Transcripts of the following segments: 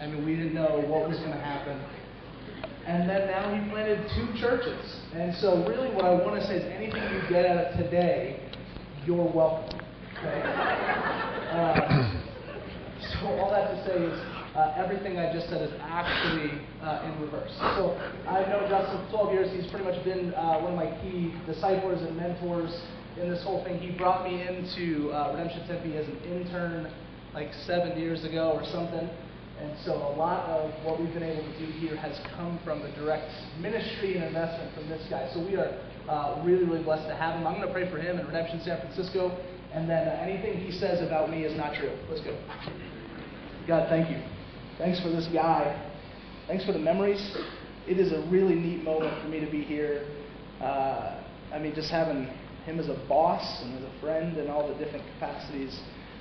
I mean, we didn't know what was going to happen. And then now he planted two churches. And so, really, what I want to say is anything you get out of today, you're welcome. Okay? Uh, so, all that to say is uh, everything I just said is actually uh, in reverse. So, I've known Justin for 12 years. He's pretty much been uh, one of my key disciples and mentors in this whole thing. He brought me into uh, Redemption Tempe as an intern like seven years ago or something. And so a lot of what we've been able to do here has come from the direct ministry and investment from this guy. So we are uh, really, really blessed to have him. I'm going to pray for him in Redemption San Francisco. And then uh, anything he says about me is not true. Let's go. God, thank you. Thanks for this guy. Thanks for the memories. It is a really neat moment for me to be here. Uh, I mean, just having him as a boss and as a friend and all the different capacities.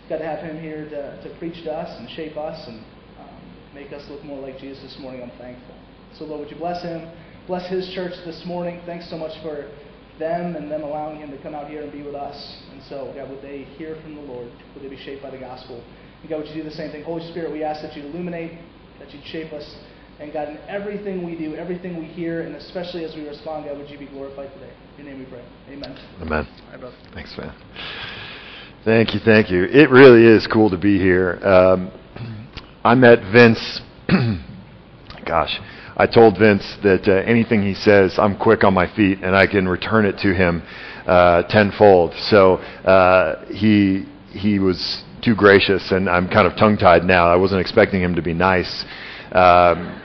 Got to have him here to, to preach to us and shape us and make us look more like Jesus this morning. I'm thankful. So, Lord, would you bless him? Bless his church this morning. Thanks so much for them and them allowing him to come out here and be with us. And so, God, would they hear from the Lord? Would they be shaped by the gospel? And God, would you do the same thing? Holy Spirit, we ask that you illuminate, that you shape us. And God, in everything we do, everything we hear, and especially as we respond, God, would you be glorified today? In your name we pray. Amen. Amen. Hi, brother. Thanks, man. Thank you, thank you. It really is cool to be here. Um, I met Vince. gosh, I told Vince that uh, anything he says, I'm quick on my feet and I can return it to him uh, tenfold. So uh, he he was too gracious, and I'm kind of tongue tied now. I wasn't expecting him to be nice. Um,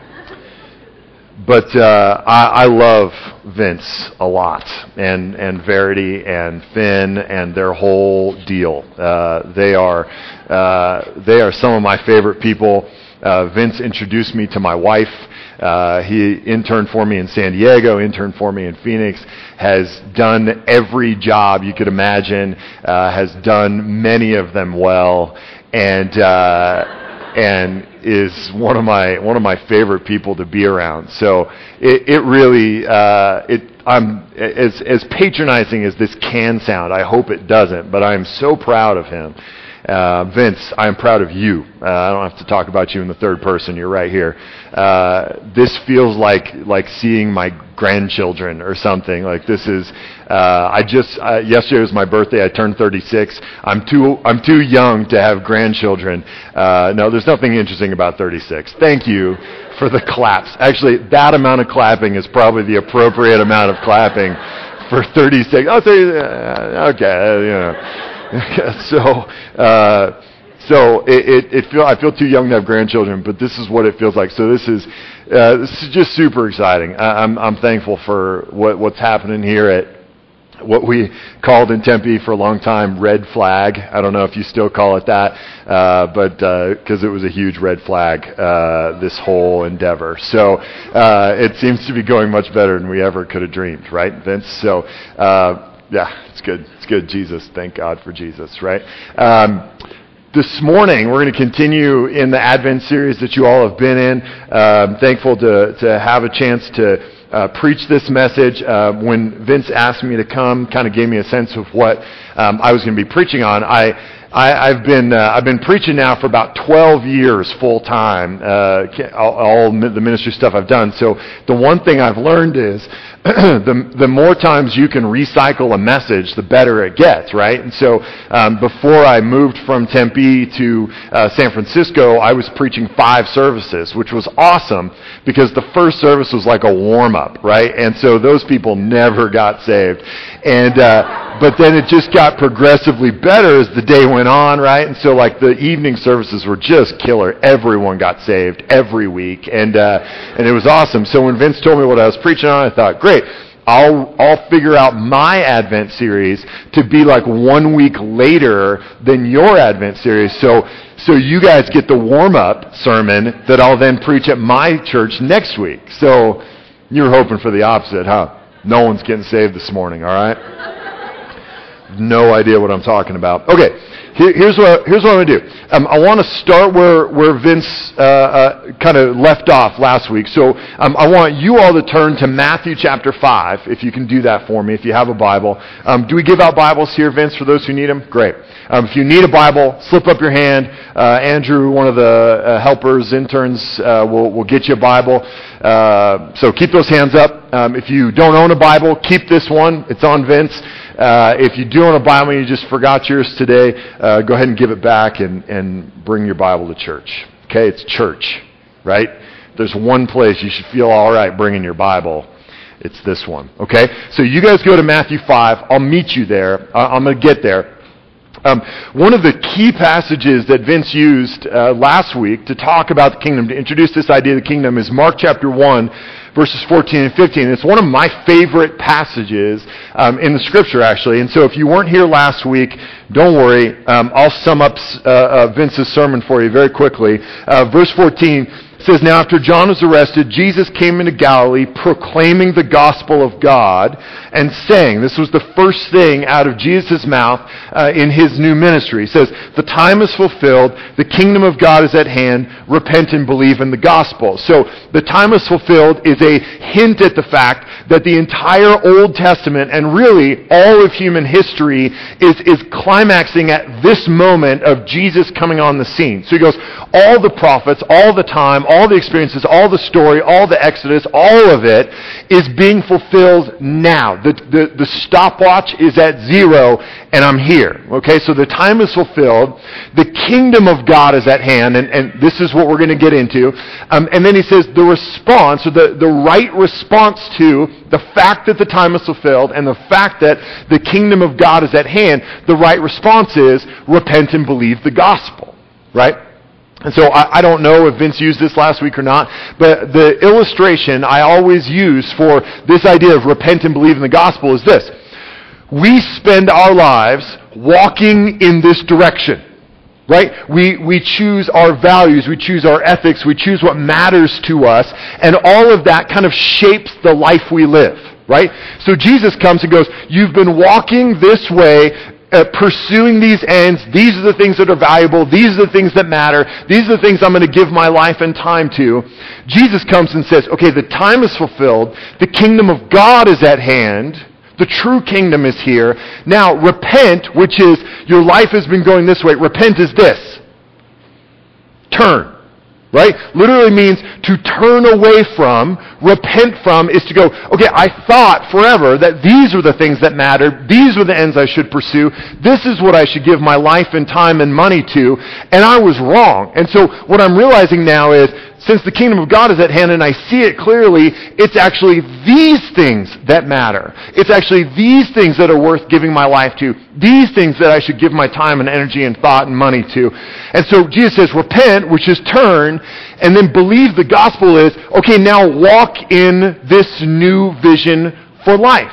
but uh, I, I love Vince a lot, and and Verity and Finn and their whole deal. Uh, they are uh, they are some of my favorite people. Uh, Vince introduced me to my wife. Uh, he interned for me in San Diego, interned for me in Phoenix, has done every job you could imagine, uh, has done many of them well, and uh, and is one of my one of my favorite people to be around. So it, it really uh, it I'm as as patronizing as this can sound. I hope it doesn't, but I'm so proud of him. Uh, Vince, I'm proud of you. Uh, I don't have to talk about you in the third person. You're right here. Uh, this feels like like seeing my grandchildren or something. Like this is. Uh, I just uh, yesterday was my birthday. I turned 36. I'm too I'm too young to have grandchildren. Uh, no, there's nothing interesting about 36. Thank you for the claps. Actually, that amount of clapping is probably the appropriate amount of clapping for 36. Oh, 30, uh, okay, you know. so, uh, so it, it, it, feel I feel too young to have grandchildren, but this is what it feels like. So this is uh, this is just super exciting. I, I'm I'm thankful for what what's happening here at what we called in Tempe for a long time red flag. I don't know if you still call it that, uh, but because uh, it was a huge red flag, uh, this whole endeavor. So uh, it seems to be going much better than we ever could have dreamed, right, Vince? So uh, yeah, it's good. It's good. Jesus. Thank God for Jesus, right? Um, this morning, we're going to continue in the Advent series that you all have been in. Um, thankful to, to have a chance to uh, preach this message. Uh, when Vince asked me to come, kind of gave me a sense of what um, I was going to be preaching on. I, I, have been uh, I've been preaching now for about 12 years full time. Uh, all, all the ministry stuff I've done. So the one thing I've learned is the, the more times you can recycle a message, the better it gets, right? And so um, before I moved from Tempe to uh, San Francisco, I was preaching five services, which was awesome because the first service was like a warm up, right? And so those people never got saved. And uh, but then it just got progressively better as the day went on, right? And so like the evening services were just killer. Everyone got saved every week, and uh, and it was awesome. So when Vince told me what I was preaching on, I thought, great. I'll, I'll figure out my Advent series to be like one week later than your Advent series. So, so you guys get the warm up sermon that I'll then preach at my church next week. So you're hoping for the opposite, huh? No one's getting saved this morning, all right? No idea what I'm talking about. Okay, here, here's what here's what I'm gonna do. Um, I want to start where where Vince uh, uh, kind of left off last week. So um, I want you all to turn to Matthew chapter five, if you can do that for me, if you have a Bible. Um, do we give out Bibles here, Vince, for those who need them? Great. Um, if you need a Bible, slip up your hand. Uh, Andrew, one of the uh, helpers, interns, uh, will will get you a Bible. Uh, so keep those hands up. Um, if you don't own a Bible, keep this one. It's on Vince. Uh, if you do own a Bible and you just forgot yours today, uh, go ahead and give it back and, and bring your Bible to church. Okay, it's church, right? There's one place you should feel all right bringing your Bible. It's this one. Okay, so you guys go to Matthew 5. I'll meet you there. Uh, I'm going to get there. Um, one of the key passages that Vince used uh, last week to talk about the kingdom, to introduce this idea of the kingdom, is Mark chapter 1, verses 14 and 15. It's one of my favorite passages um, in the scripture, actually. And so if you weren't here last week, don't worry. Um, I'll sum up uh, uh, Vince's sermon for you very quickly. Uh, verse 14 says, Now after John was arrested, Jesus came into Galilee proclaiming the gospel of God and saying, this was the first thing out of Jesus' mouth uh, in his new ministry. He says, The time is fulfilled, the kingdom of God is at hand, repent and believe in the gospel. So the time is fulfilled is a hint at the fact that the entire Old Testament and really all of human history is, is climaxing at this moment of Jesus coming on the scene. So he goes, all the prophets, all the time, all the experiences, all the story, all the Exodus, all of it is being fulfilled now. The, the, the stopwatch is at zero and I'm here. Okay, so the time is fulfilled. The kingdom of God is at hand, and, and this is what we're going to get into. Um, and then he says the response, or the, the right response to the fact that the time is fulfilled and the fact that the kingdom of God is at hand, the right response is repent and believe the gospel. Right? And so I, I, don't know if Vince used this last week or not, but the illustration I always use for this idea of repent and believe in the gospel is this. We spend our lives walking in this direction. Right? We, we choose our values, we choose our ethics, we choose what matters to us, and all of that kind of shapes the life we live. Right? So Jesus comes and goes, You've been walking this way uh, pursuing these ends. These are the things that are valuable. These are the things that matter. These are the things I'm going to give my life and time to. Jesus comes and says, okay, the time is fulfilled. The kingdom of God is at hand. The true kingdom is here. Now, repent, which is your life has been going this way. Repent is this. Turn right? Literally means to turn away from, repent from, is to go, okay, I thought forever that these were the things that mattered, these were the ends I should pursue, this is what I should give my life and time and money to, and I was wrong. And so what I'm realizing now is, since the kingdom of God is at hand and I see it clearly, it's actually these things that matter. It's actually these things that are worth giving my life to. These things that I should give my time and energy and thought and money to. And so Jesus says, repent, which is turn, and then believe the gospel is, okay, now walk in this new vision for life.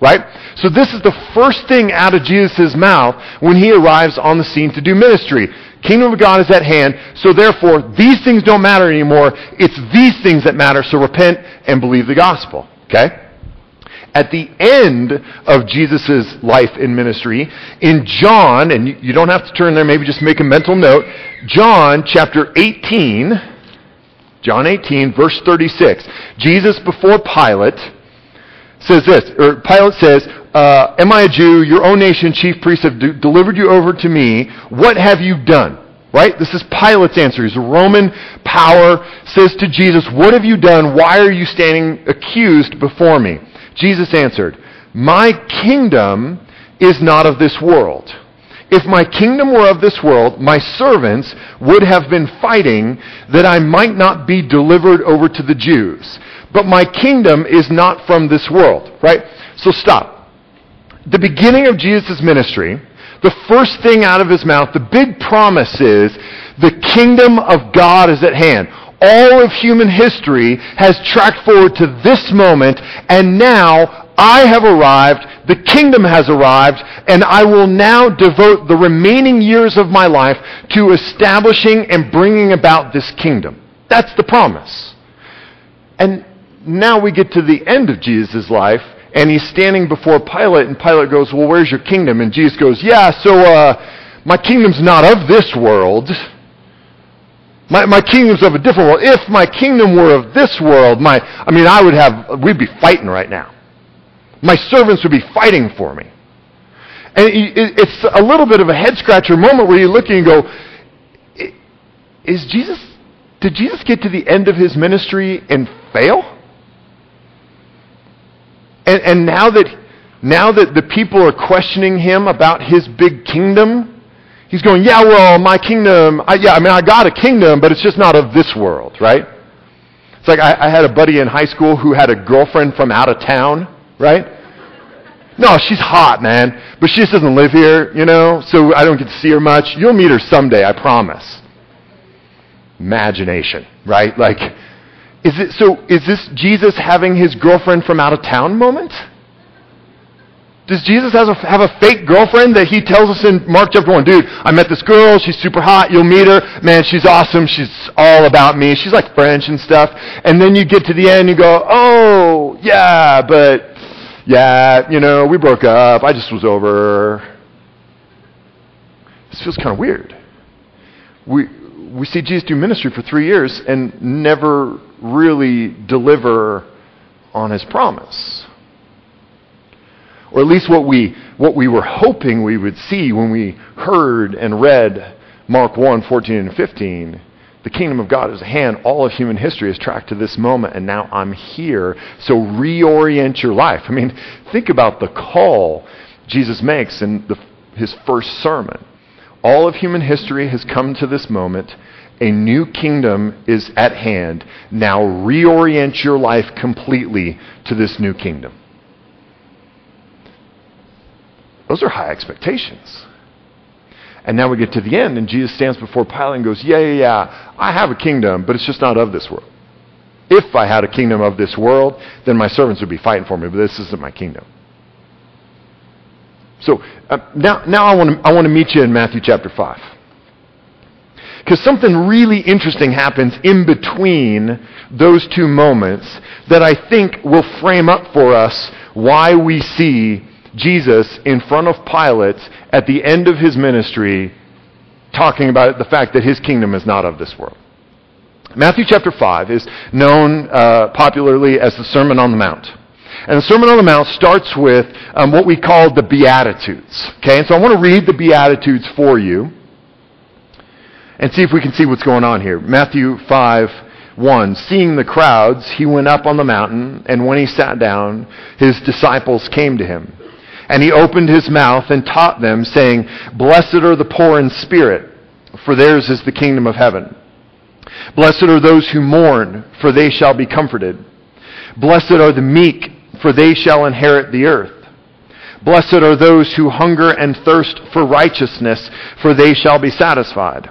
Right? So this is the first thing out of Jesus' mouth when he arrives on the scene to do ministry. Kingdom of God is at hand, so therefore these things don't matter anymore. It's these things that matter, so repent and believe the gospel. Okay? At the end of Jesus' life in ministry, in John, and you don't have to turn there, maybe just make a mental note, John chapter 18, John 18, verse 36. Jesus before Pilate says this, or Pilate says, uh, Am I a Jew? Your own nation, chief priests, have d- delivered you over to me. What have you done? Right? This is Pilate's answer. He's a Roman power, says to Jesus, What have you done? Why are you standing accused before me? Jesus answered, My kingdom is not of this world. If my kingdom were of this world, my servants would have been fighting that I might not be delivered over to the Jews. But my kingdom is not from this world, right? So stop. The beginning of Jesus' ministry, the first thing out of his mouth, the big promise is the kingdom of God is at hand. All of human history has tracked forward to this moment, and now I have arrived, the kingdom has arrived, and I will now devote the remaining years of my life to establishing and bringing about this kingdom. That's the promise. And now we get to the end of Jesus' life, and he's standing before Pilate, and Pilate goes, Well, where's your kingdom? And Jesus goes, Yeah, so uh, my kingdom's not of this world. My, my kingdom's of a different world. If my kingdom were of this world, my, I mean, I would have, we'd be fighting right now. My servants would be fighting for me. And it's a little bit of a head scratcher moment where you look and you go, is Jesus, did Jesus get to the end of his ministry and And, and now that, now that the people are questioning him about his big kingdom, He's going, yeah, well, my kingdom, I, yeah, I mean, I got a kingdom, but it's just not of this world, right? It's like I, I had a buddy in high school who had a girlfriend from out of town, right? No, she's hot, man, but she just doesn't live here, you know, so I don't get to see her much. You'll meet her someday, I promise. Imagination, right? Like, is it, so is this Jesus having his girlfriend from out of town moment? Does Jesus have a, have a fake girlfriend that he tells us in Mark chapter 1? Dude, I met this girl. She's super hot. You'll meet her. Man, she's awesome. She's all about me. She's like French and stuff. And then you get to the end and you go, oh, yeah, but, yeah, you know, we broke up. I just was over. This feels kind of weird. We, we see Jesus do ministry for three years and never really deliver on his promise or at least what we, what we were hoping we would see when we heard and read Mark 1 14 and 15. The kingdom of God is at hand. All of human history is tracked to this moment, and now I'm here. So reorient your life. I mean, think about the call Jesus makes in the, his first sermon. All of human history has come to this moment. A new kingdom is at hand. Now reorient your life completely to this new kingdom. Those are high expectations. And now we get to the end, and Jesus stands before Pilate and goes, Yeah, yeah, yeah, I have a kingdom, but it's just not of this world. If I had a kingdom of this world, then my servants would be fighting for me, but this isn't my kingdom. So uh, now, now I want to I want to meet you in Matthew chapter 5. Because something really interesting happens in between those two moments that I think will frame up for us why we see Jesus in front of Pilate at the end of his ministry talking about the fact that his kingdom is not of this world. Matthew chapter 5 is known uh, popularly as the Sermon on the Mount. And the Sermon on the Mount starts with um, what we call the Beatitudes. Okay, and so I want to read the Beatitudes for you and see if we can see what's going on here. Matthew 5 1. Seeing the crowds, he went up on the mountain, and when he sat down, his disciples came to him. And he opened his mouth and taught them, saying, Blessed are the poor in spirit, for theirs is the kingdom of heaven. Blessed are those who mourn, for they shall be comforted. Blessed are the meek, for they shall inherit the earth. Blessed are those who hunger and thirst for righteousness, for they shall be satisfied.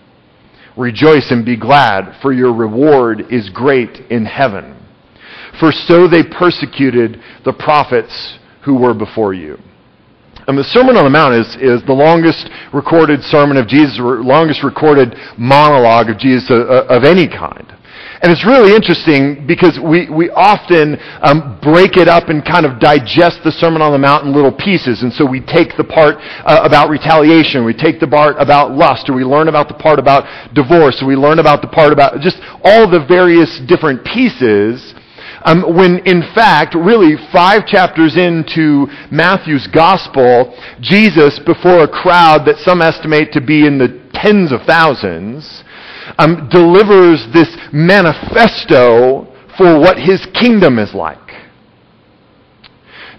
Rejoice and be glad, for your reward is great in heaven. For so they persecuted the prophets who were before you. And the Sermon on the Mount is, is the longest recorded sermon of Jesus, longest recorded monologue of Jesus of, uh, of any kind. And it's really interesting because we, we often um, break it up and kind of digest the Sermon on the Mount in little pieces. And so we take the part uh, about retaliation, we take the part about lust, or we learn about the part about divorce, or we learn about the part about just all the various different pieces. Um, when in fact, really five chapters into Matthew's gospel, Jesus, before a crowd that some estimate to be in the tens of thousands, um, delivers this manifesto for what his kingdom is like.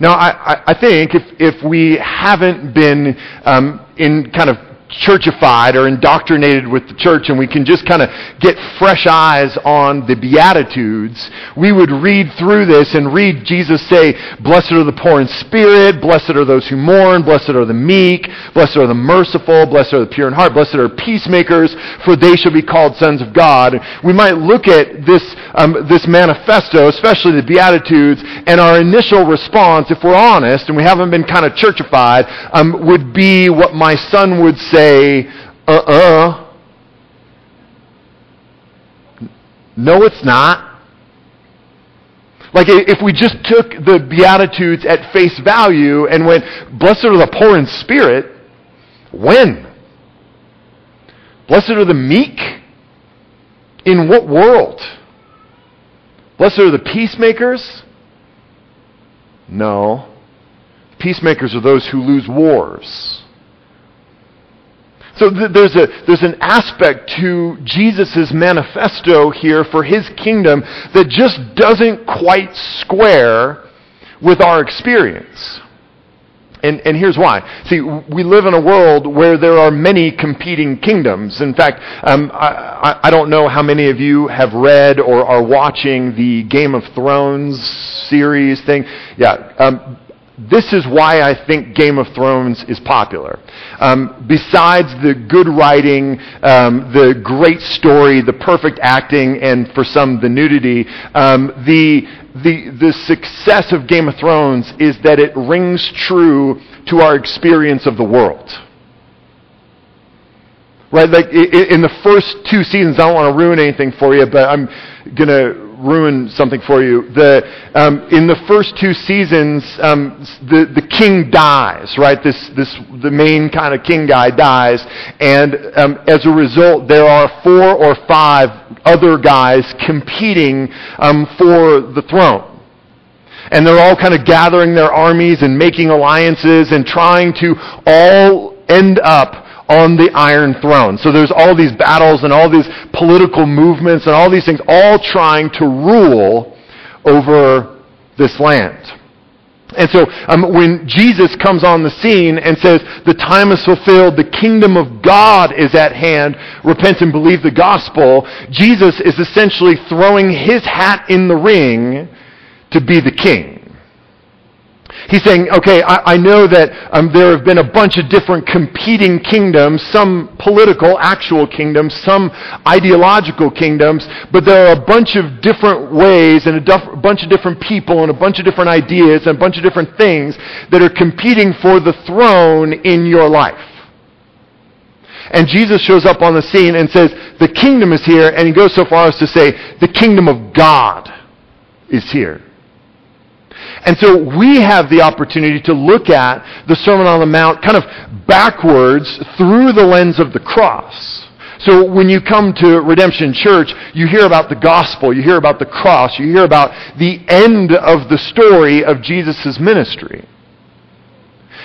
Now, I, I think if, if we haven't been um, in kind of churchified or indoctrinated with the church and we can just kind of get fresh eyes on the Beatitudes, we would read through this and read Jesus say, Blessed are the poor in spirit, blessed are those who mourn, blessed are the meek, blessed are the merciful, blessed are the pure in heart, blessed are peacemakers, for they shall be called sons of God. We might look at this, um, this manifesto, especially the Beatitudes, and our initial response, if we're honest and we haven't been kind of churchified, um, would be what my son would say say, uh-uh. No, it's not. Like if we just took the Beatitudes at face value and went, blessed are the poor in spirit, when? Blessed are the meek? In what world? Blessed are the peacemakers? No. Peacemakers are those who lose wars. So th- there's, a, there's an aspect to Jesus' manifesto here for his kingdom that just doesn't quite square with our experience. And, and here's why. See, we live in a world where there are many competing kingdoms. In fact, um, I, I don't know how many of you have read or are watching the Game of Thrones series thing. Yeah, um, this is why I think Game of Thrones is popular. Um, besides the good writing, um, the great story, the perfect acting, and for some the nudity, um, the, the, the success of Game of Thrones is that it rings true to our experience of the world. Right? Like in the first two seasons, I don't want to ruin anything for you, but I'm going to ruin something for you. The, um, in the first two seasons, um, the, the king dies, right? This, this, the main kind of king guy dies. And um, as a result, there are four or five other guys competing um, for the throne. And they're all kind of gathering their armies and making alliances and trying to all end up on the Iron Throne. So there's all these battles and all these political movements and all these things all trying to rule over this land. And so um, when Jesus comes on the scene and says, the time is fulfilled, the kingdom of God is at hand, repent and believe the gospel, Jesus is essentially throwing his hat in the ring to be the king. He's saying, okay, I, I know that um, there have been a bunch of different competing kingdoms, some political, actual kingdoms, some ideological kingdoms, but there are a bunch of different ways and a, bunch of different people and a bunch of different ideas and a bunch of different things that are competing for the throne in your life. And Jesus shows up on the scene and says, the kingdom is here, and he goes so far as to say, the kingdom of God is here. And so we have the opportunity to look at the Sermon on the Mount kind of backwards through the lens of the cross. So when you come to Redemption Church, you hear about the gospel, you hear about the cross, you hear about the end of the story of Jesus' ministry.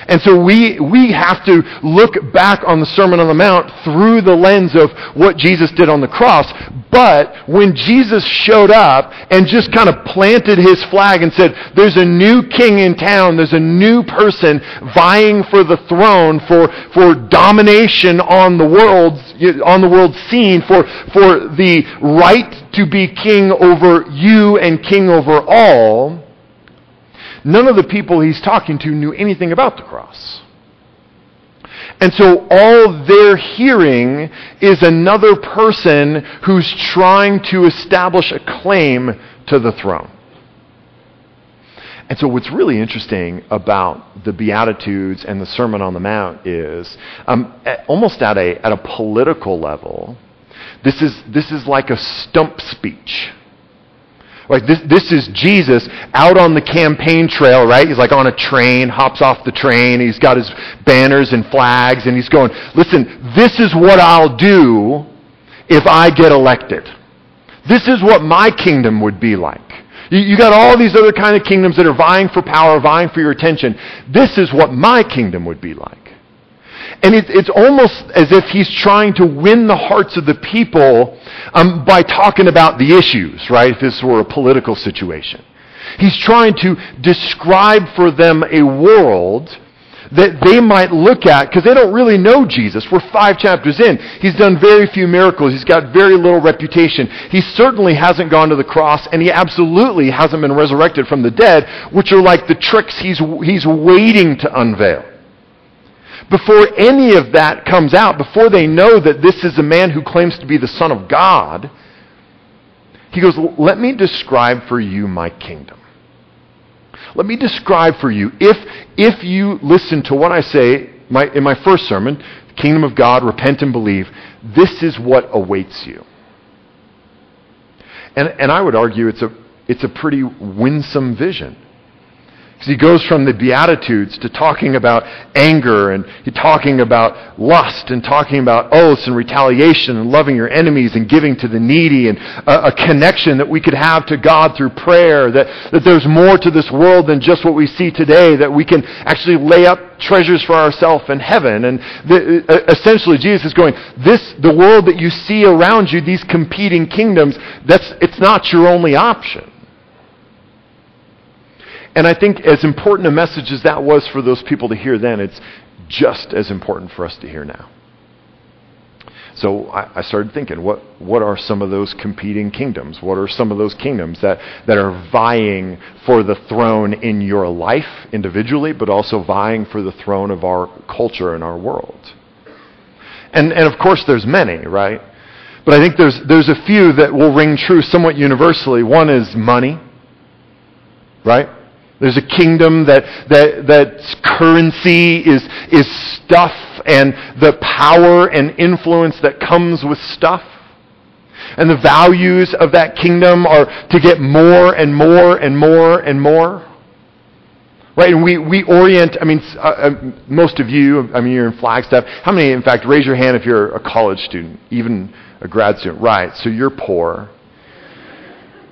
And so we, we have to look back on the Sermon on the Mount through the lens of what Jesus did on the cross. But when Jesus showed up and just kind of planted his flag and said, there's a new king in town, there's a new person vying for the throne, for, for domination on the world, on the world scene, for, for the right to be king over you and king over all, none of the people he's talking to knew anything about the cross. And so all they're hearing is another person who's trying to establish a claim to the throne. And so, what's really interesting about the Beatitudes and the Sermon on the Mount is, um, at, almost at a, at a political level, this is, this is like a stump speech like this, this is Jesus out on the campaign trail, right? He's like on a train, hops off the train. He's got his banners and flags, and he's going, listen, this is what I'll do if I get elected. This is what my kingdom would be like. You, you got all these other kind of kingdoms that are vying for power, vying for your attention. This is what my kingdom would be like. And it, it's almost as if he's trying to win the hearts of the people um, by talking about the issues, right? If this were a political situation. He's trying to describe for them a world that they might look at, because they don't really know Jesus. We're five chapters in. He's done very few miracles. He's got very little reputation. He certainly hasn't gone to the cross, and he absolutely hasn't been resurrected from the dead, which are like the tricks he's, he's waiting to unveil. Before any of that comes out, before they know that this is a man who claims to be the Son of God, he goes, Let me describe for you my kingdom. Let me describe for you, if, if you listen to what I say my, in my first sermon, kingdom of God, repent and believe, this is what awaits you. And, and I would argue it's a, it's a pretty winsome vision. Because he goes from the Beatitudes to talking about anger and talking about lust and talking about oaths and retaliation and loving your enemies and giving to the needy and a, a, connection that we could have to God through prayer, that, that there's more to this world than just what we see today, that we can actually lay up treasures for ourselves in heaven. And the, uh, uh, essentially Jesus is going, this, the world that you see around you, these competing kingdoms, that's, it's not your only option. And I think as important a message as that was for those people to hear then, it's just as important for us to hear now. So I, I, started thinking, what, what are some of those competing kingdoms? What are some of those kingdoms that, that are vying for the throne in your life individually, but also vying for the throne of our culture and our world? And, and of course, there's many, right? But I think there's, there's a few that will ring true somewhat universally. One is money, right? There's a kingdom that, that, that's currency is, is stuff and the power and influence that comes with stuff. And the values of that kingdom are to get more and more and more and more. Right? And we, we orient, I mean, uh, uh, most of you, I mean, you're in Flagstaff. How many, in fact, raise your hand if you're a college student, even a grad student? Right. So you're poor.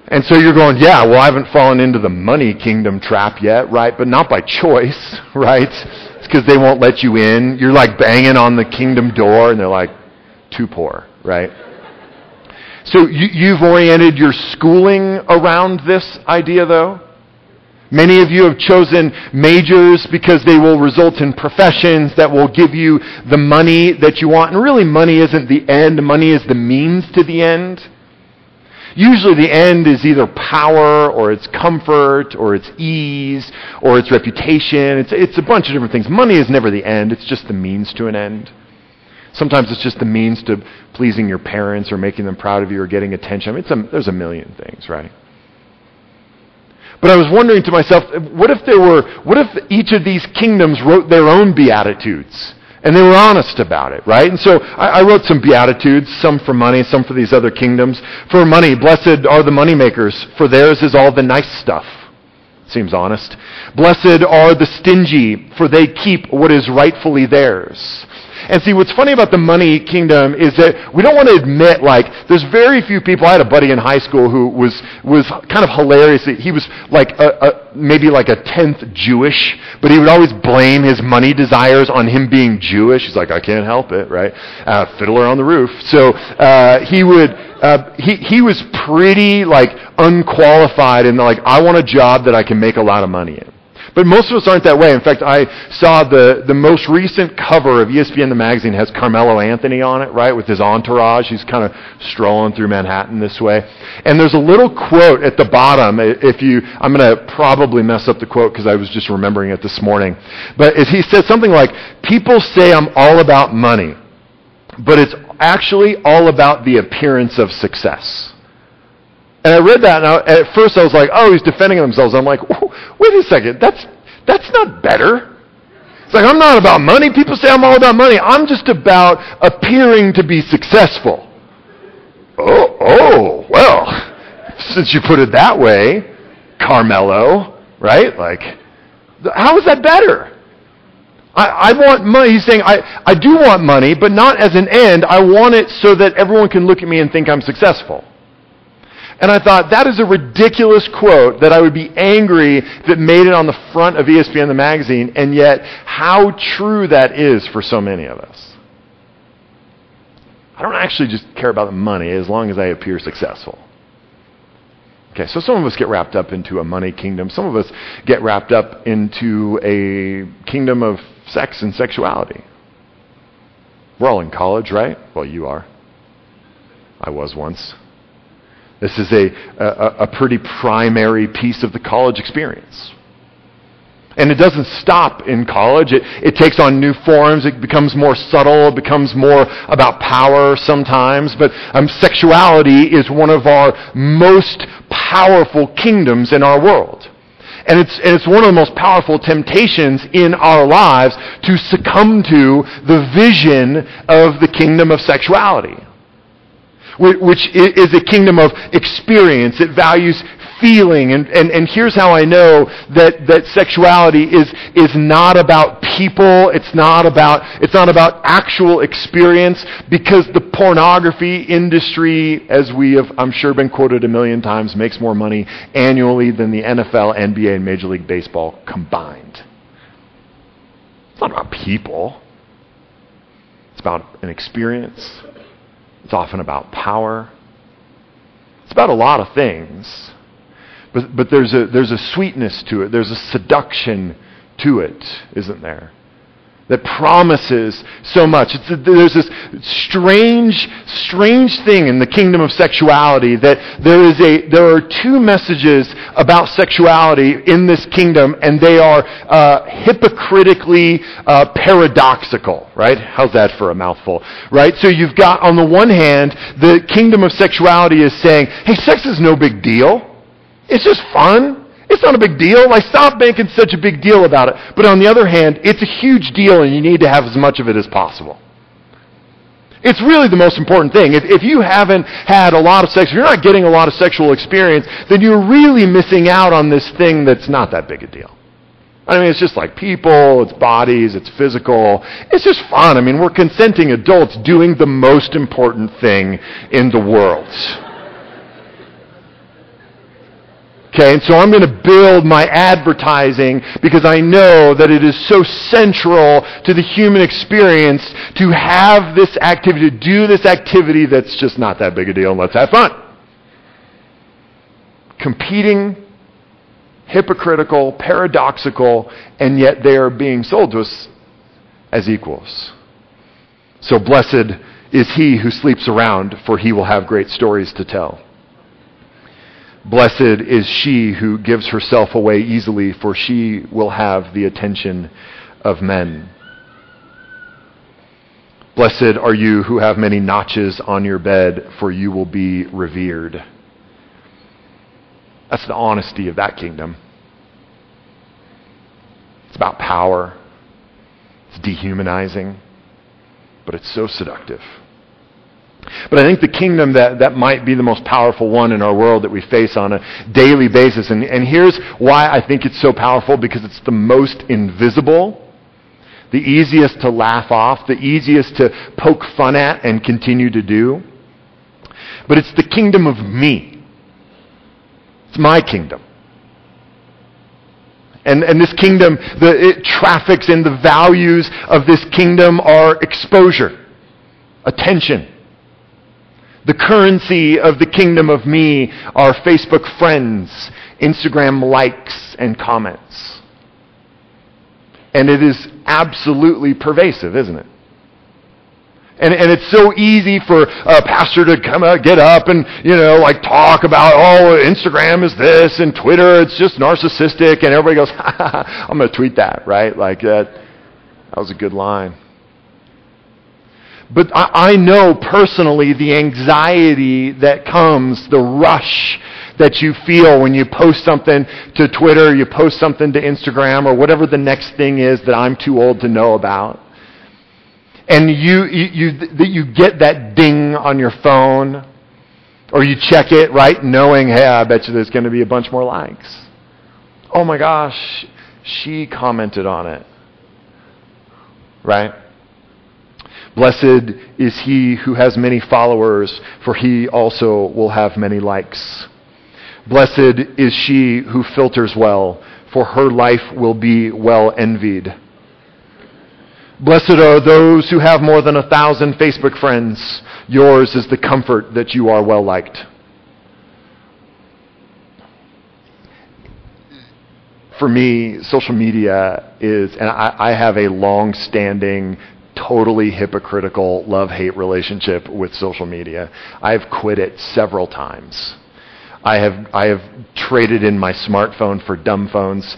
And so you're going, yeah, well, I haven't fallen into the money kingdom trap yet, right? But not by choice, right? It's because they won't let you in. You're like banging on the kingdom door, and they're like, too poor, right? So you, you've oriented your schooling around this idea, though? Many of you have chosen majors because they will result in professions that will give you the money that you want. And really, money isn't the end, money is the means to the end. Usually the end is either power or it's comfort or it's ease or it's reputation. It's, it's a bunch of different things. Money is never the end, it's just the means to an end. Sometimes it's just the means to pleasing your parents or making them proud of you or getting attention. I mean, a, there's a million things, right? But I was wondering to myself, what if there were, what if each of these kingdoms wrote their own beatitudes? And they were honest about it, right? And so I, I, wrote some Beatitudes, some for money, some for these other kingdoms. For money, blessed are the moneymakers, for theirs is all the nice stuff. Seems honest. Blessed are the stingy, for they keep what is rightfully theirs. And see, what's funny about the money kingdom is that we don't want to admit, like, there's very few people. I had a buddy in high school who was, was kind of hilarious. He was like a, a, maybe like a tenth Jewish, but he would always blame his money desires on him being Jewish. He's like, I can't help it, right? Uh, fiddler on the roof. So, uh, he would, uh, he, he was pretty like unqualified and like, I want a job that I can make a lot of money in. But most of us aren't that way. In fact, I saw the, the most recent cover of ESPN the magazine has Carmelo Anthony on it, right, with his entourage. He's kind of strolling through Manhattan this way. And there's a little quote at the bottom. If you, I'm going to probably mess up the quote because I was just remembering it this morning. But he said something like, people say I'm all about money, but it's actually all about the appearance of success. And I read that, and I, at first I was like, oh, he's defending himself. I'm like, wait a second, that's, that's not better. It's like, I'm not about money. People say I'm all about money. I'm just about appearing to be successful. Oh, oh, well, since you put it that way, Carmelo, right? Like, how is that better? I, I, want money. He's saying, I, I do want money, but not as an end. I want it so that everyone can look at me and think I'm successful. And I thought, that is a ridiculous quote that I would be angry that made it on the front of ESPN the magazine, and yet how true that is for so many of us. I don't actually just care about the money as long as I appear successful. Okay, so some of us get wrapped up into a money kingdom. Some of us get wrapped up into a kingdom of sex and sexuality. We're all in college, right? Well, you are. I was once. This is a, a, a pretty primary piece of the college experience. And it doesn't stop in college. It, it takes on new forms. It becomes more subtle. It becomes more about power sometimes. But um, sexuality is one of our most powerful kingdoms in our world. And it's, and it's one of the most powerful temptations in our lives to succumb to the vision of the kingdom of sexuality which is a kingdom of experience. It values feeling. And, and, and here's how I know that, that sexuality is, is not about people. It's not about, it's not about actual experience because the pornography industry, as we have, I'm sure, been quoted a million times, makes more money annually than the NFL, NBA, and Major League Baseball combined. It's not about people. It's about an experience. It's often about power. It's about a lot of things. But, but there's, a, there's a sweetness to it, there's a seduction to it, isn't there? That promises so much. There's this strange, strange thing in the kingdom of sexuality that there is a, there are two messages about sexuality in this kingdom, and they are uh, hypocritically uh, paradoxical. Right? How's that for a mouthful? Right? So you've got on the one hand, the kingdom of sexuality is saying, "Hey, sex is no big deal. It's just fun." It's not a big deal. Like, stop making such a big deal about it. But on the other hand, it's a huge deal and you need to have as much of it as possible. It's really the most important thing. If, if you haven't had a lot of sex, if you're not getting a lot of sexual experience, then you're really missing out on this thing that's not that big a deal. I mean, it's just like people, it's bodies, it's physical. It's just fun. I mean, we're consenting adults doing the most important thing in the world. Okay, and so I'm going to build my advertising because I know that it is so central to the human experience to have this activity, to do this activity that's just not that big a deal, and let's have fun. Competing, hypocritical, paradoxical, and yet they are being sold to us as equals. So blessed is he who sleeps around, for he will have great stories to tell. Blessed is she who gives herself away easily, for she will have the attention of men. Blessed are you who have many notches on your bed, for you will be revered. That's the honesty of that kingdom. It's about power, it's dehumanizing, but it's so seductive. But I think the kingdom that, that might be the most powerful one in our world that we face on a daily basis, and, and here's why I think it's so powerful because it's the most invisible, the easiest to laugh off, the easiest to poke fun at and continue to do. But it's the kingdom of me. It's my kingdom. And, and this kingdom, the, it traffics in the values of this kingdom are exposure, attention, the currency of the kingdom of me are Facebook friends, Instagram likes, and comments. And it is absolutely pervasive, isn't it? And, and it's so easy for a pastor to come out, get up and, you know, like talk about, oh, Instagram is this and Twitter, it's just narcissistic. And everybody goes, I'm going to tweet that, right? Like that. That was a good line. But I, I know personally the anxiety that comes, the rush that you feel when you post something to Twitter, you post something to Instagram, or whatever the next thing is that I'm too old to know about. And you, you, you, you get that ding on your phone, or you check it, right, knowing, hey, I bet you there's going to be a bunch more likes. Oh my gosh, she commented on it. Right? Blessed is he who has many followers, for he also will have many likes. Blessed is she who filters well, for her life will be well envied. Blessed are those who have more than a thousand Facebook friends. Yours is the comfort that you are well liked. for me, social media is, and I, I have a long-standing, totally hypocritical love-hate relationship with social media. I've quit it several times. I have, I have traded in my smartphone for dumb phones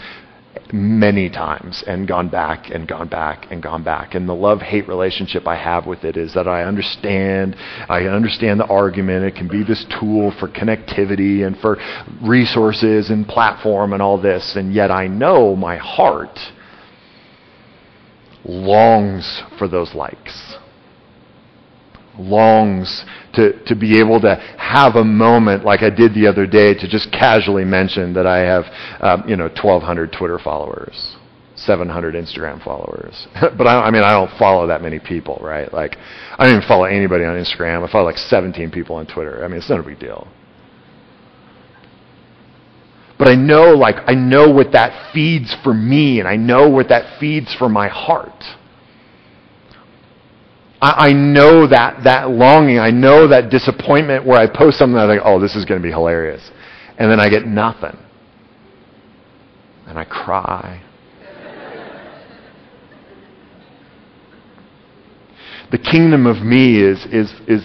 many times and gone back and gone back and gone back. And the love hate relationship I have with it is that I understand, I understand the argument. It can be this tool for connectivity and for resources and platform and all this. And yet I know my heart longs for those likes longs to, to be able to have a moment like I did the other day to just casually mention that I have, um, you know, 1,200 Twitter followers, 700 Instagram followers. but I, I mean, I don't follow that many people, right? Like, I don't even follow anybody on Instagram. I follow like 17 people on Twitter. I mean, it's not a big deal. But I know, like, I know what that feeds for me, and I know what that feeds for my heart. I, I know that, that longing. I know that disappointment where I post something and I think, oh, this is going to be hilarious. And then I get nothing. And I cry. the kingdom of me is, is, is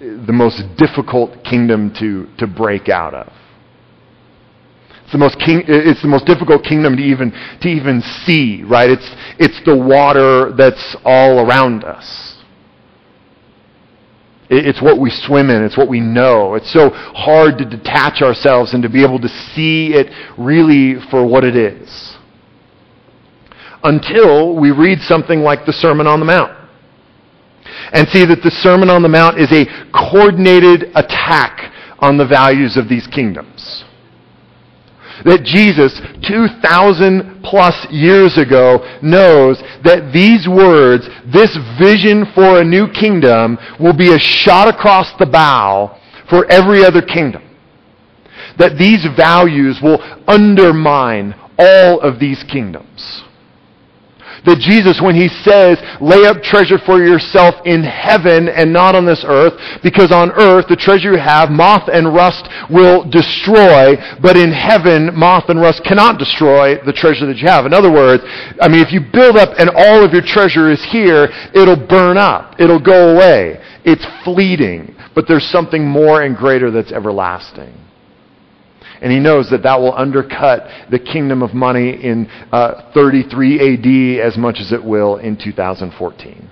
the most difficult kingdom to, to break out of. It's the most king, it's the most difficult kingdom to even, to even see, right? It's, it's the water that's all around us. It's what we swim in. It's what we know. It's so hard to detach ourselves and to be able to see it really for what it is. Until we read something like the Sermon on the Mount. And see that the Sermon on the Mount is a coordinated attack on the values of these kingdoms that Jesus, 2,000 plus years ago, knows that these words, this vision for a new kingdom, will be a shot across the bow for every other kingdom. That these values will undermine all of these kingdoms. That Jesus, when he says, lay up treasure for yourself in heaven and not on this earth, because on earth the treasure you have, moth and rust will destroy, but in heaven moth and rust cannot destroy the treasure that you have. In other words, I mean, if you build up and all of your treasure is here, it'll burn up. It'll go away. It's fleeting. But there's something more and greater that's everlasting. And he knows that that will undercut the kingdom of money in uh, 33 AD as much as it will in 2014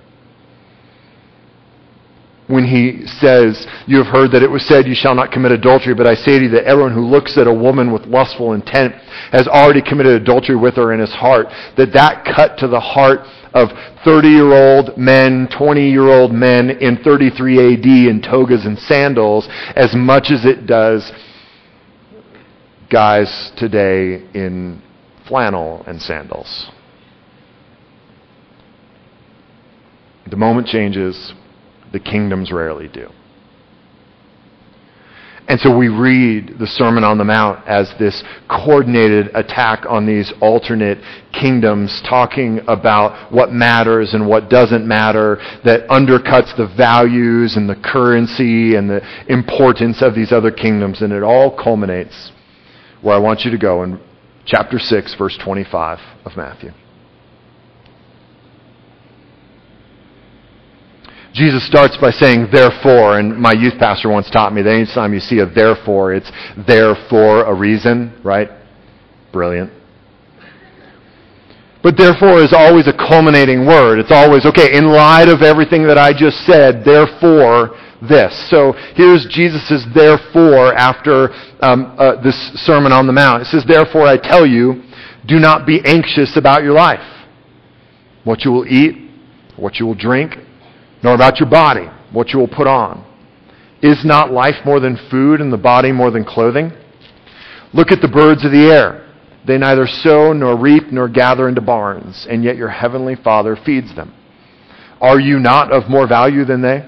when he says, You have heard that it was said, You shall not commit adultery, but I say to you that everyone who looks at a woman with lustful intent has already committed adultery with her in his heart. That that cut to the heart of 30 year old men, 20 year old men in 33 AD in togas and sandals as much as it does guys today in flannel and sandals. The moment changes, the kingdoms rarely do. And so we read the Sermon on the Mount as this coordinated attack on these alternate kingdoms, talking about what matters and what doesn't matter, that undercuts the values and the currency and the importance of these other kingdoms. And it all culminates where I want you to go in chapter 6, verse 25 of Matthew. Jesus starts by saying, therefore, and my youth pastor once taught me that anytime you see a therefore, it's there for a reason, right? Brilliant. But therefore is always a culminating word. It's always, okay, in light of everything that I just said, therefore, this. So here's Jesus' therefore after um, uh, this Sermon on the Mount. It says, Therefore I tell you, do not be anxious about your life, what you will eat, what you will drink, nor about your body, what you will put on. Is not life more than food and the body more than clothing? Look at the birds of the air. They neither sow nor reap nor gather into barns, and yet your heavenly Father feeds them. Are you not of more value than they?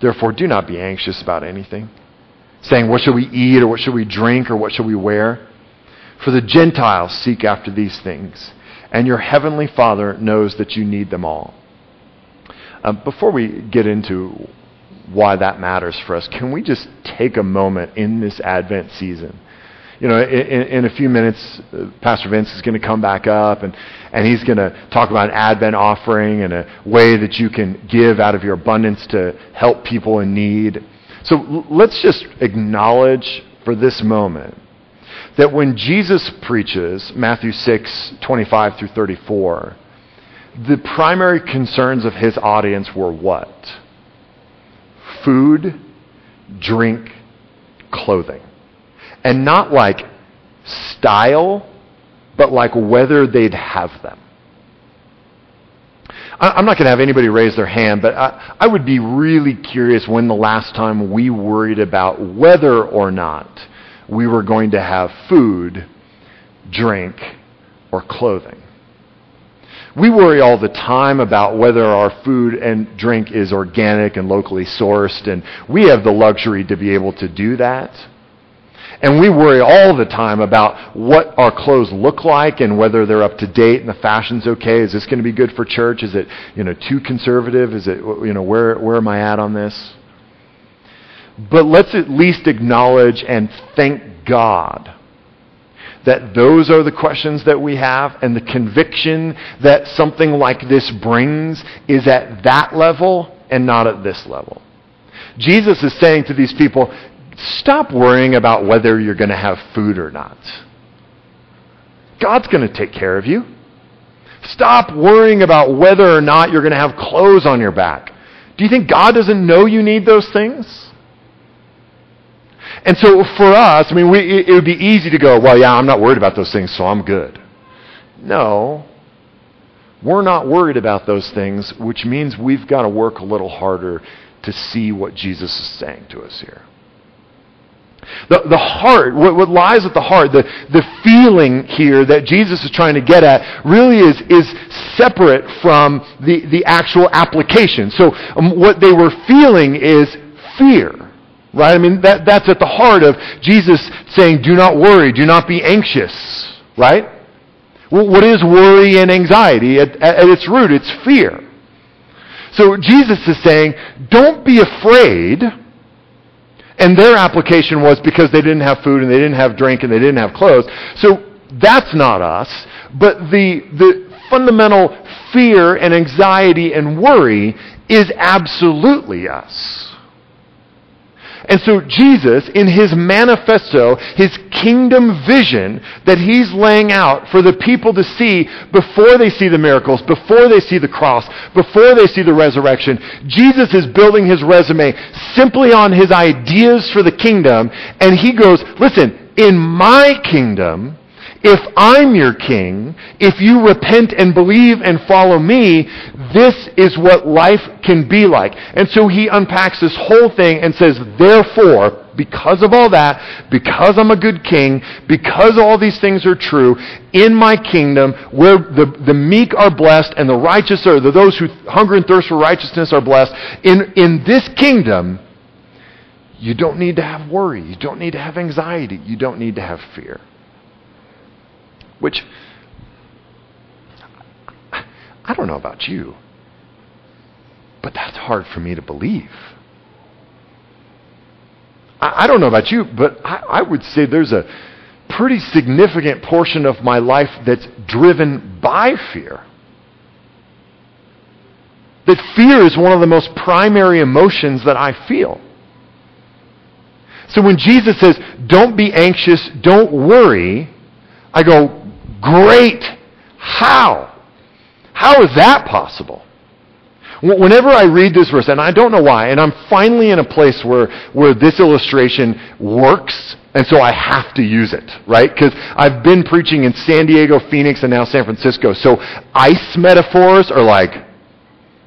Therefore, do not be anxious about anything, saying, What shall we eat, or what shall we drink, or what shall we wear? For the Gentiles seek after these things, and your heavenly Father knows that you need them all. Uh, before we get into why that matters for us, can we just take a moment in this Advent season? You know, in, in a few minutes, uh, Pastor Vince is going to come back up and, and he's going to talk about an Advent offering and a way that you can give out of your abundance to help people in need. So let's just acknowledge for this moment that when Jesus preaches, Matthew 6, 25 through 34, the primary concerns of his audience were what? Food, drink, clothing. And not like style, but like whether they'd have them. I'm not going to have anybody raise their hand, but I, I, would be really curious when the last time we worried about whether or not we were going to have food, drink, or clothing. We worry all the time about whether our food and drink is organic and locally sourced, and we have the luxury to be able to do that. And we worry all the time about what our clothes look like and whether they're up to date and the fashion's okay. Is this going to be good for church? Is it, you know, too conservative? Is it, you know, where, where am I at on this? But let's at least acknowledge and thank God that those are the questions that we have, and the conviction that something like this brings is at that level and not at this level. Jesus is saying to these people, stop worrying about whether you're going to have food or not. God's going to take care of you. Stop worrying about whether or not you're going to have clothes on your back. Do you think God doesn't know you need those things? And so for us, I mean, we, it, it would be easy to go, well, yeah, I'm not worried about those things, so I'm good. No. We're not worried about those things, which means we've got to work a little harder to see what Jesus is saying to us here. The, the heart, what, what lies at the heart, the, the feeling here that Jesus is trying to get at really is, is separate from the, the actual application. So um, what they were feeling is fear. Right? I mean, that, that's at the heart of Jesus saying, do not worry, do not be anxious. Right? Well, what is worry and anxiety? At, at its root, it's fear. So Jesus is saying, don't be afraid. And their application was because they didn't have food and they didn't have drink and they didn't have clothes. So that's not us. But the, the fundamental fear and anxiety and worry is absolutely us. And so Jesus, in his manifesto, his kingdom vision that he's laying out for the people to see before they see the miracles, before they see the cross, before they see the resurrection, Jesus is building his resume simply on his ideas for the kingdom. And he goes, listen, in my kingdom, if I'm your king, if you repent and believe and follow me, this is what life can be like. And so he unpacks this whole thing and says, therefore, because of all that, because I'm a good king, because all these things are true, in my kingdom, where the, the meek are blessed and the righteous are, the, those who hunger and thirst for righteousness are blessed, in, in this kingdom, you don't need to have worry. You don't need to have anxiety. You don't need to have fear. Which, I don't know about you, but that's hard for me to believe. I, I don't know about you, but I, I would say there's a pretty significant portion of my life that's driven by fear. That fear is one of the most primary emotions that I feel. So when Jesus says, don't be anxious, don't worry, I go, Great. How? How is that possible? Whenever I read this verse, and I don't know why, and I'm finally in a place where, where this illustration works, and so I have to use it, right? Because I've been preaching in San Diego, Phoenix, and now San Francisco. So ice metaphors are like,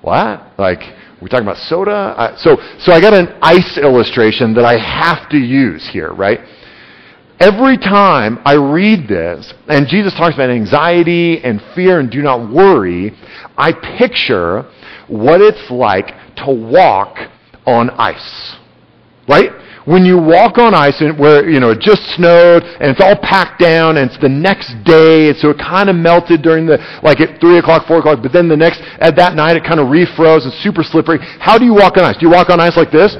what? Like, we're talking about soda? Uh, so, so I got an ice illustration that I have to use here, right? Every time I read this, and Jesus talks about anxiety and fear and do not worry, I picture what it's like to walk on ice. Right? When you walk on ice and where, you know, it just snowed and it's all packed down and it's the next day, and so it kind of melted during the, like at 3 o'clock, 4 o'clock, but then the next, at that night it kind of refroze and super slippery. How do you walk on ice? Do you walk on ice like this?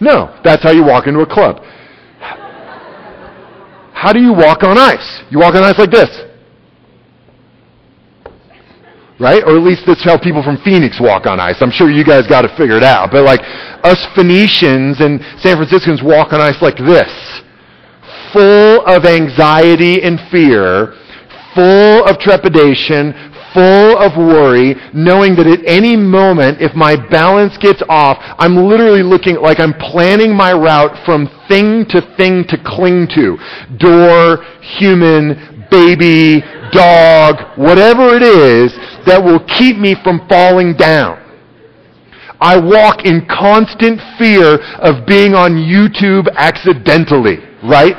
No. That's how you walk into a club. How do you walk on ice? You walk on ice like this right? Or at least that's how people from Phoenix walk on ice. I'm sure you guys got it figured out. But like us Phoenicians and San Franciscans walk on ice like this. Full of anxiety and fear, full of trepidation, full of worry, knowing that at any moment, if my balance gets off, I'm literally looking like I'm planning my route from thing to thing to cling to. Door, human, baby, dog, whatever it is that will keep me from falling down. I walk in constant fear of being on YouTube accidentally, right?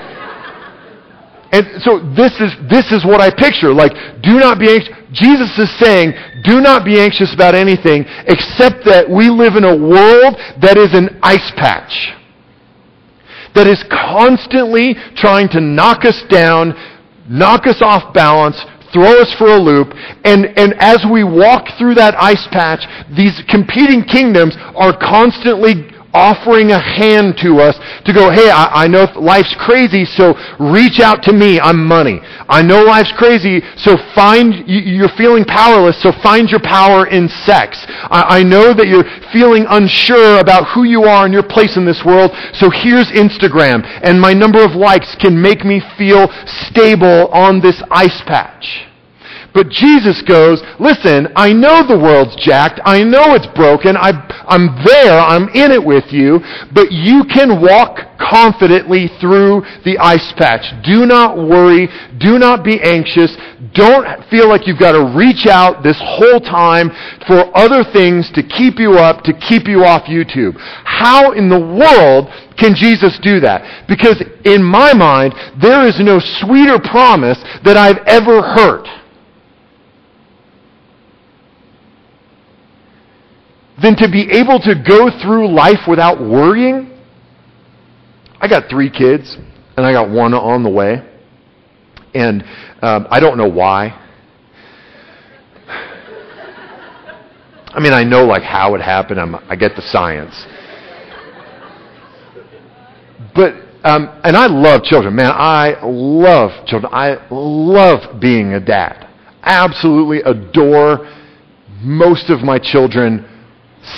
And so this is, this is what I picture. Like, do not be anxious. Jesus is saying, do not be anxious about anything except that we live in a world that is an ice patch. That is constantly trying to knock us down, knock us off balance, throw us for a loop, and, and as we walk through that ice patch, these competing kingdoms are constantly offering a hand to us to go, hey, I, I, know life's crazy, so reach out to me. I'm money. I know life's crazy, so find, you're feeling powerless, so find your power in sex. I, I know that you're feeling unsure about who you are and your place in this world, so here's Instagram, and my number of likes can make me feel stable on this ice patch. But Jesus goes, listen, I know the world's jacked. I know it's broken. I, I'm there. I'm in it with you. But you can walk confidently through the ice patch. Do not worry. Do not be anxious. Don't feel like you've got to reach out this whole time for other things to keep you up, to keep you off YouTube. How in the world can Jesus do that? Because in my mind, there is no sweeter promise that I've ever heard. Than to be able to go through life without worrying? I got three kids, and I got one on the way. And um, I don't know why. I mean, I know like how it happened. I'm, I get the science. But um, and I love children, man. I love children. I love being a dad. Absolutely adore most of my children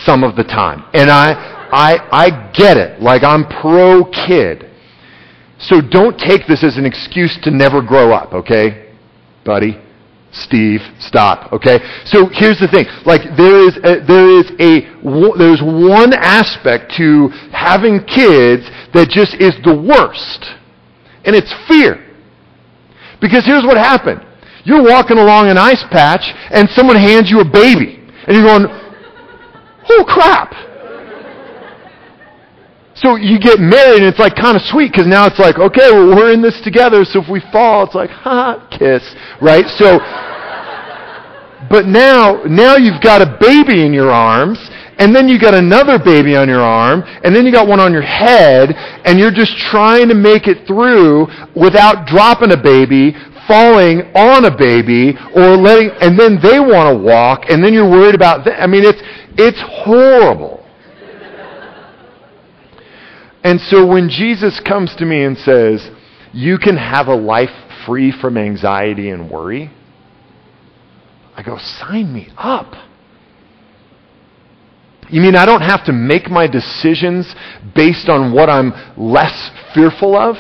some of the time. And I, I, I get it. Like I'm pro kid. So don't take this as an excuse to never grow up, okay? Buddy, Steve, stop, okay? So here's the thing. Like there is a, there is a there's one aspect to having kids that just is the worst. And it's fear. Because here's what happened. You're walking along an ice patch and someone hands you a baby. And you're going, oh crap. So you get married and it's like kind of sweet because now it's like, okay, well, we're in this together. So if we fall, it's like, ha, kiss, right? So, but now, now you've got a baby in your arms and then you got another baby on your arm, and then you got one on your head, and you're just trying to make it through without dropping a baby, falling on a baby, or letting, and then they want to walk, and then you're worried about, th- I mean, it's, it's horrible. And so when Jesus comes to me and says, You can have a life free from anxiety and worry, I go, Sign me up. You mean I don't have to make my decisions based on what I'm less fearful of?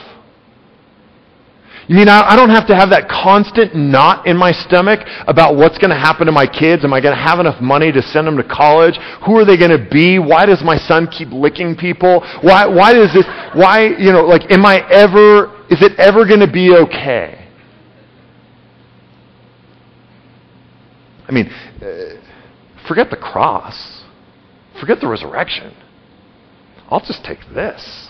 You mean I, don't have to have that constant knot in my stomach about what's going to happen to my kids? Am I going to have enough money to send them to college? Who are they going to be? Why does my son keep licking people? Why, why does this, why, you know, like, am I ever, is it ever going to be okay? I mean, uh, forget the cross, forget the resurrection. I'll just take this.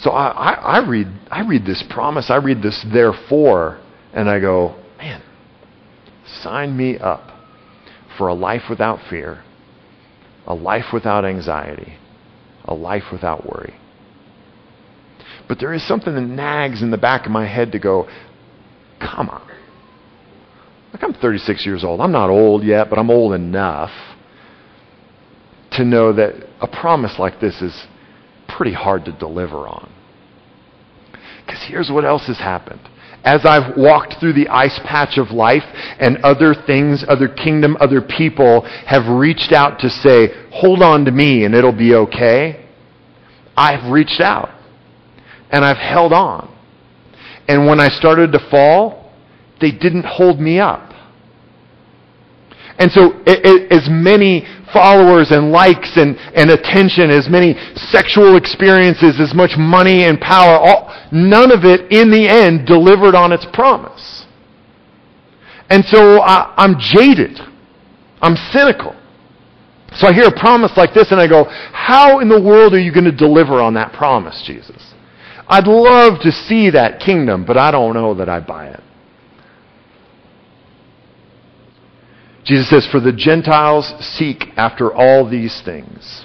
So I, I, I, read, I read this promise, I read this therefore, and I go, man, sign me up for a life without fear, a life without anxiety, a life without worry. But there is something that nags in the back of my head to go, come on. Like I'm 36 years old. I'm not old yet, but I'm old enough to know that a promise like this is pretty hard to deliver on. Because here's what else has happened. As I've walked through the ice patch of life and other things, other kingdom, other people have reached out to say, hold on to me and it'll be okay, I've reached out and I've held on. And when I started to fall, they didn't hold me up. And so, as many followers and likes and, and attention, as many sexual experiences, as much money and power, all, none of it in the end delivered on its promise. And so I, I'm jaded. I'm cynical. So I hear a promise like this and I go, How in the world are you going to deliver on that promise, Jesus? I'd love to see that kingdom, but I don't know that I buy it. Jesus says, For the Gentiles seek after all these things,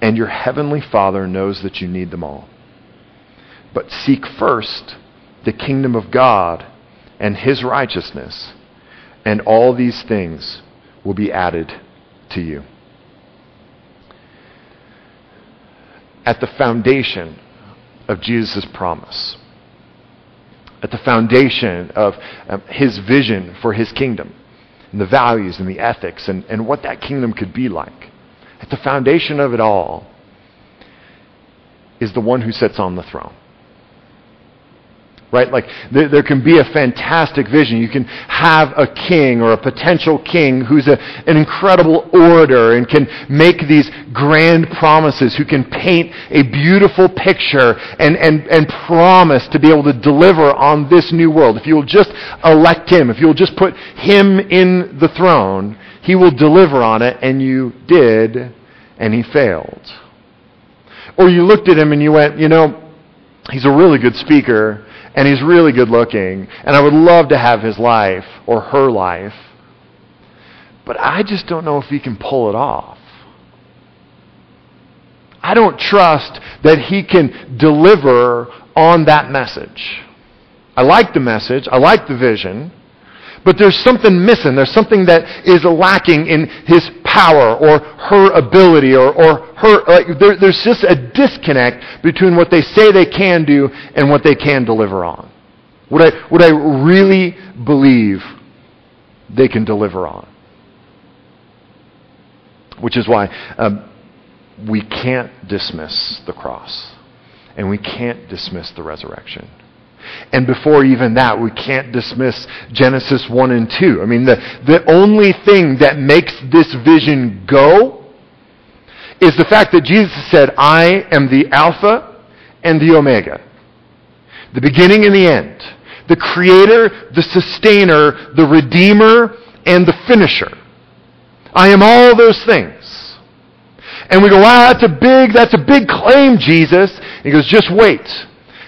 and your heavenly Father knows that you need them all. But seek first the kingdom of God and his righteousness, and all these things will be added to you. At the foundation of Jesus' promise at the foundation of um, his vision for his kingdom and the values and the ethics and, and what that kingdom could be like. At the foundation of it all is the one who sits on the throne right? Like there, there, can be a fantastic vision. You can have a king or a potential king who's a, an incredible orator and can make these grand promises, who can paint a beautiful picture and, and, and promise to be able to deliver on this new world. If you'll just elect him, if you'll just put him in the throne, he will deliver on it, and you did, and he failed. Or you looked at him and you went, you know, he's a really good speaker, and he's really good looking, and I would love to have his life or her life, but I just don't know if he can pull it off. I don't trust that he can deliver on that message. I like the message, I like the vision, but there's something missing. There's something that is lacking in his power or her ability or, or her. Like, there, there's just a disconnect between what they say they can do and what they can deliver on. Would I, would I really believe they can deliver on? Which is why um, we can't dismiss the cross and we can't dismiss the resurrection. And before even that, we can't dismiss Genesis 1 and 2. I mean, the, the only thing that makes this vision go is the fact that Jesus said, I am the Alpha and the Omega, the beginning and the end, the creator, the sustainer, the redeemer, and the finisher. I am all those things. And we go, wow, that's a big, that's a big claim, Jesus. And he goes, just wait.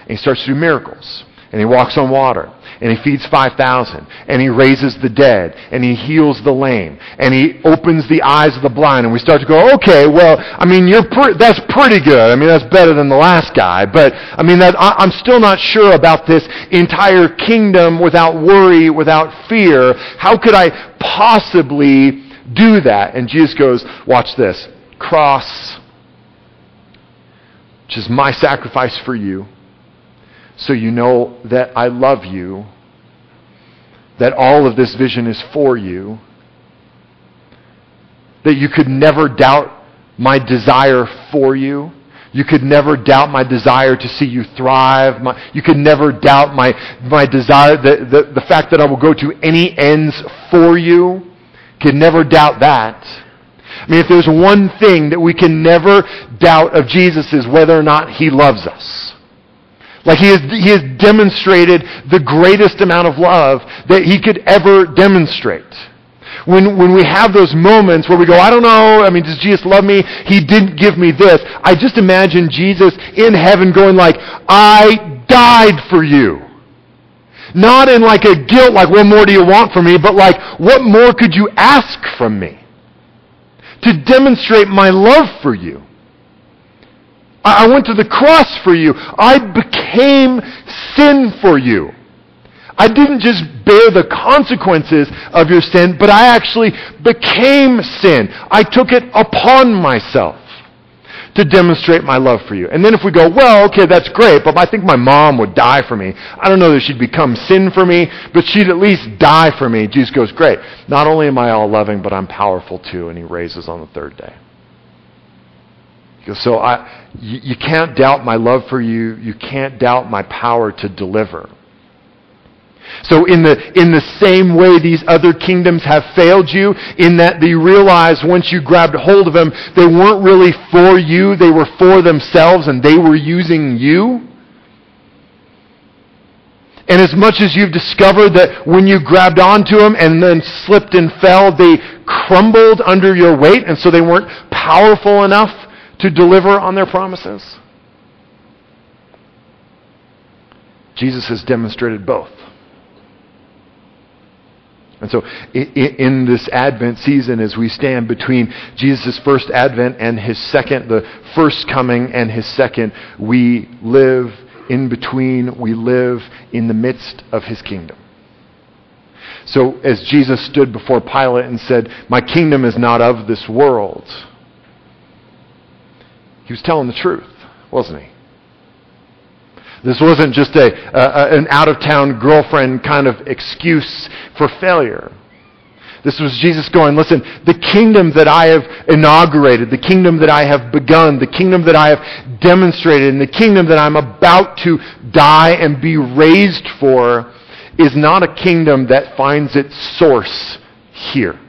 And he starts to do miracles and he walks on water and he feeds 5,000 and he raises the dead and he heals the lame and he opens the eyes of the blind and we start to go, okay, well, I mean, you're pre- that's pretty good. I mean, that's better than the last guy, but I mean, that, I, I'm still not sure about this entire kingdom without worry, without fear. How could I possibly do that? And Jesus goes, watch this. Cross, which is my sacrifice for you so you know that I love you, that all of this vision is for you, that you could never doubt my desire for you. You could never doubt my desire to see you thrive. My, you could never doubt my, my desire, the, the, the fact that I will go to any ends for you. Could never doubt that. I mean, if there's one thing that we can never doubt of Jesus is whether or not he loves us. Like he has, he has demonstrated the greatest amount of love that he could ever demonstrate. When, when we have those moments where we go, I don't know, I mean, does Jesus love me? He didn't give me this. I just imagine Jesus in heaven going like, I died for you. Not in like a guilt, like, what more do you want from me? But like, what more could you ask from me? To demonstrate my love for you. I went to the cross for you. I became sin for you. I didn't just bear the consequences of your sin, but I actually became sin. I took it upon myself to demonstrate my love for you. And then if we go, well, okay, that's great, but I think my mom would die for me. I don't know that she'd become sin for me, but she'd at least die for me. Jesus goes, great. Not only am I all loving, but I'm powerful too. And he raises on the third day. So I, you, you can't doubt my love for you. You can't doubt my power to deliver. So in the, in the same way these other kingdoms have failed you, in that they realized once you grabbed hold of them, they weren't really for you, they were for themselves and they were using you. And as much as you've discovered that when you grabbed onto them and then slipped and fell, they crumbled under your weight and so they weren't powerful enough to deliver on their promises. Jesus has demonstrated both. And so, in this Advent season, as we stand between Jesus' first Advent and his second, the first coming and his second, we live in between, we live in the midst of his kingdom. So, as Jesus stood before Pilate and said, My kingdom is not of this world, he was telling the truth, wasn't he? This wasn't just a, an out of town girlfriend kind of excuse for failure. This was Jesus going, listen, the kingdom that I have inaugurated, the kingdom that I have begun, the kingdom that I have demonstrated, and the kingdom that I'm about to die and be raised for is not a kingdom that finds its source here.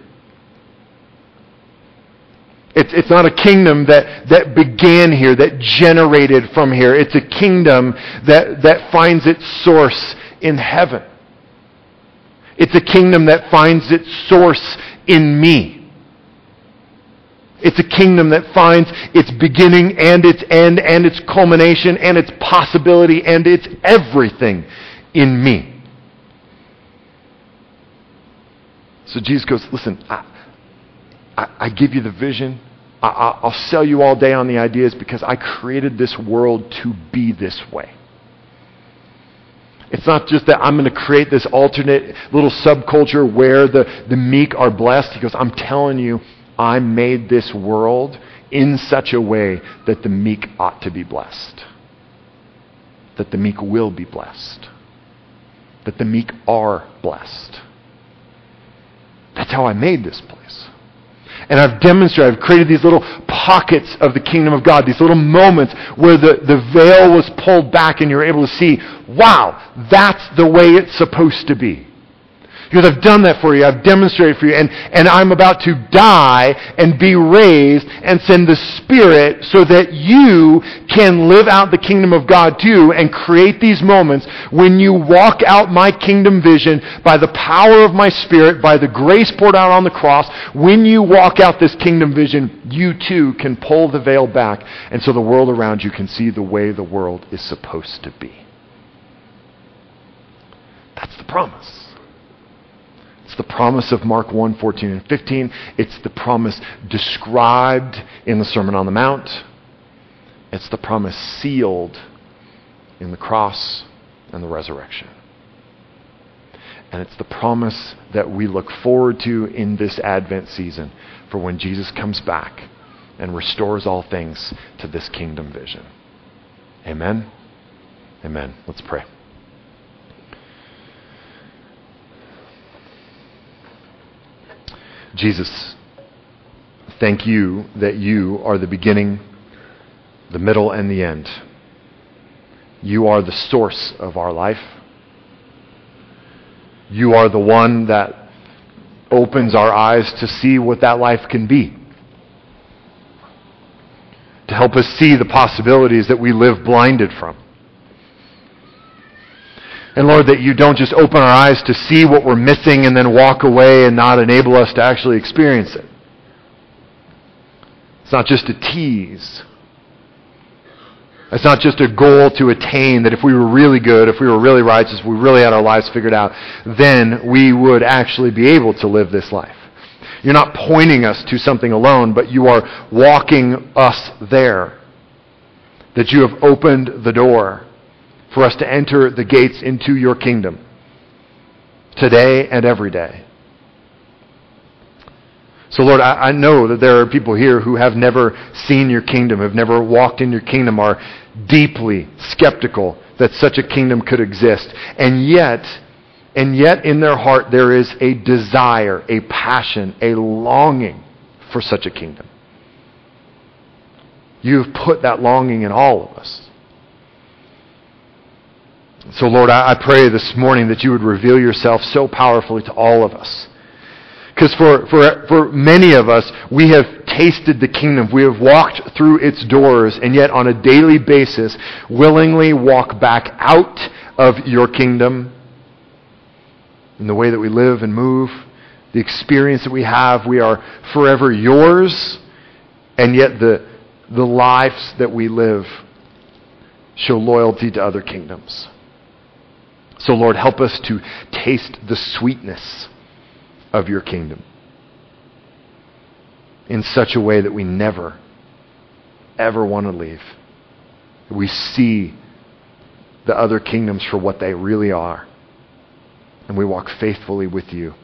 It's, it's not a kingdom that, that began here, that generated from here. It's a kingdom that, that finds its source in heaven. It's a kingdom that finds its source in me. It's a kingdom that finds its beginning and its end and its culmination and its possibility and its everything in me. So Jesus goes, listen, I, I, I give you the vision. I, will sell you all day on the ideas because I created this world to be this way. It's not just that I'm going to create this alternate little subculture where the, the meek are blessed. He goes, I'm telling you, I made this world in such a way that the meek ought to be blessed. That the meek will be blessed. That the meek are blessed. That's how I made this place. And I've demonstrated, I've created these little pockets of the kingdom of God, these little moments where the, the veil was pulled back and you're able to see, wow, that's the way it's supposed to be. Because I've done that for you. I've demonstrated for you. And, and I'm about to die and be raised and send the Spirit so that you can live out the kingdom of God too and create these moments when you walk out my kingdom vision by the power of my Spirit, by the grace poured out on the cross. When you walk out this kingdom vision, you too can pull the veil back and so the world around you can see the way the world is supposed to be. That's the promise. It's the promise of Mark 1 14 and 15. It's the promise described in the Sermon on the Mount. It's the promise sealed in the cross and the resurrection. And it's the promise that we look forward to in this Advent season for when Jesus comes back and restores all things to this kingdom vision. Amen. Amen. Let's pray. Jesus, thank you that you are the beginning, the middle, and the end. You are the source of our life. You are the one that opens our eyes to see what that life can be. To help us see the possibilities that we live blinded from. And Lord, that you don't just open our eyes to see what we're missing and then walk away and not enable us to actually experience it. It's not just a tease. It's not just a goal to attain that if we were really good, if we were really righteous, if we really had our lives figured out, then we would actually be able to live this life. You're not pointing us to something alone, but you are walking us there. That you have opened the door for us to enter the gates into your kingdom today and every day. So, Lord, I, I, know that there are people here who have never seen your kingdom, have never walked in your kingdom, are deeply skeptical that such a kingdom could exist. And yet, and yet in their heart there is a desire, a passion, a longing for such a kingdom. You've put that longing in all of us. So, Lord, I, I pray this morning that you would reveal yourself so powerfully to all of us because for, for, for many of us, we have tasted the kingdom. We have walked through its doors, and yet on a daily basis, willingly walk back out of your kingdom in the way that we live and move, the experience that we have. We are forever yours, and yet the, the lives that we live show loyalty to other kingdoms. So, Lord, help us to taste the sweetness of your kingdom in such a way that we never, ever want to leave. We see the other kingdoms for what they really are. And we walk faithfully with you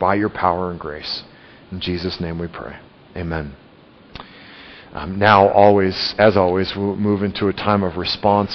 by your power and grace. In Jesus' name we pray. Amen. Um, now, always, as always, we'll move into a time of response.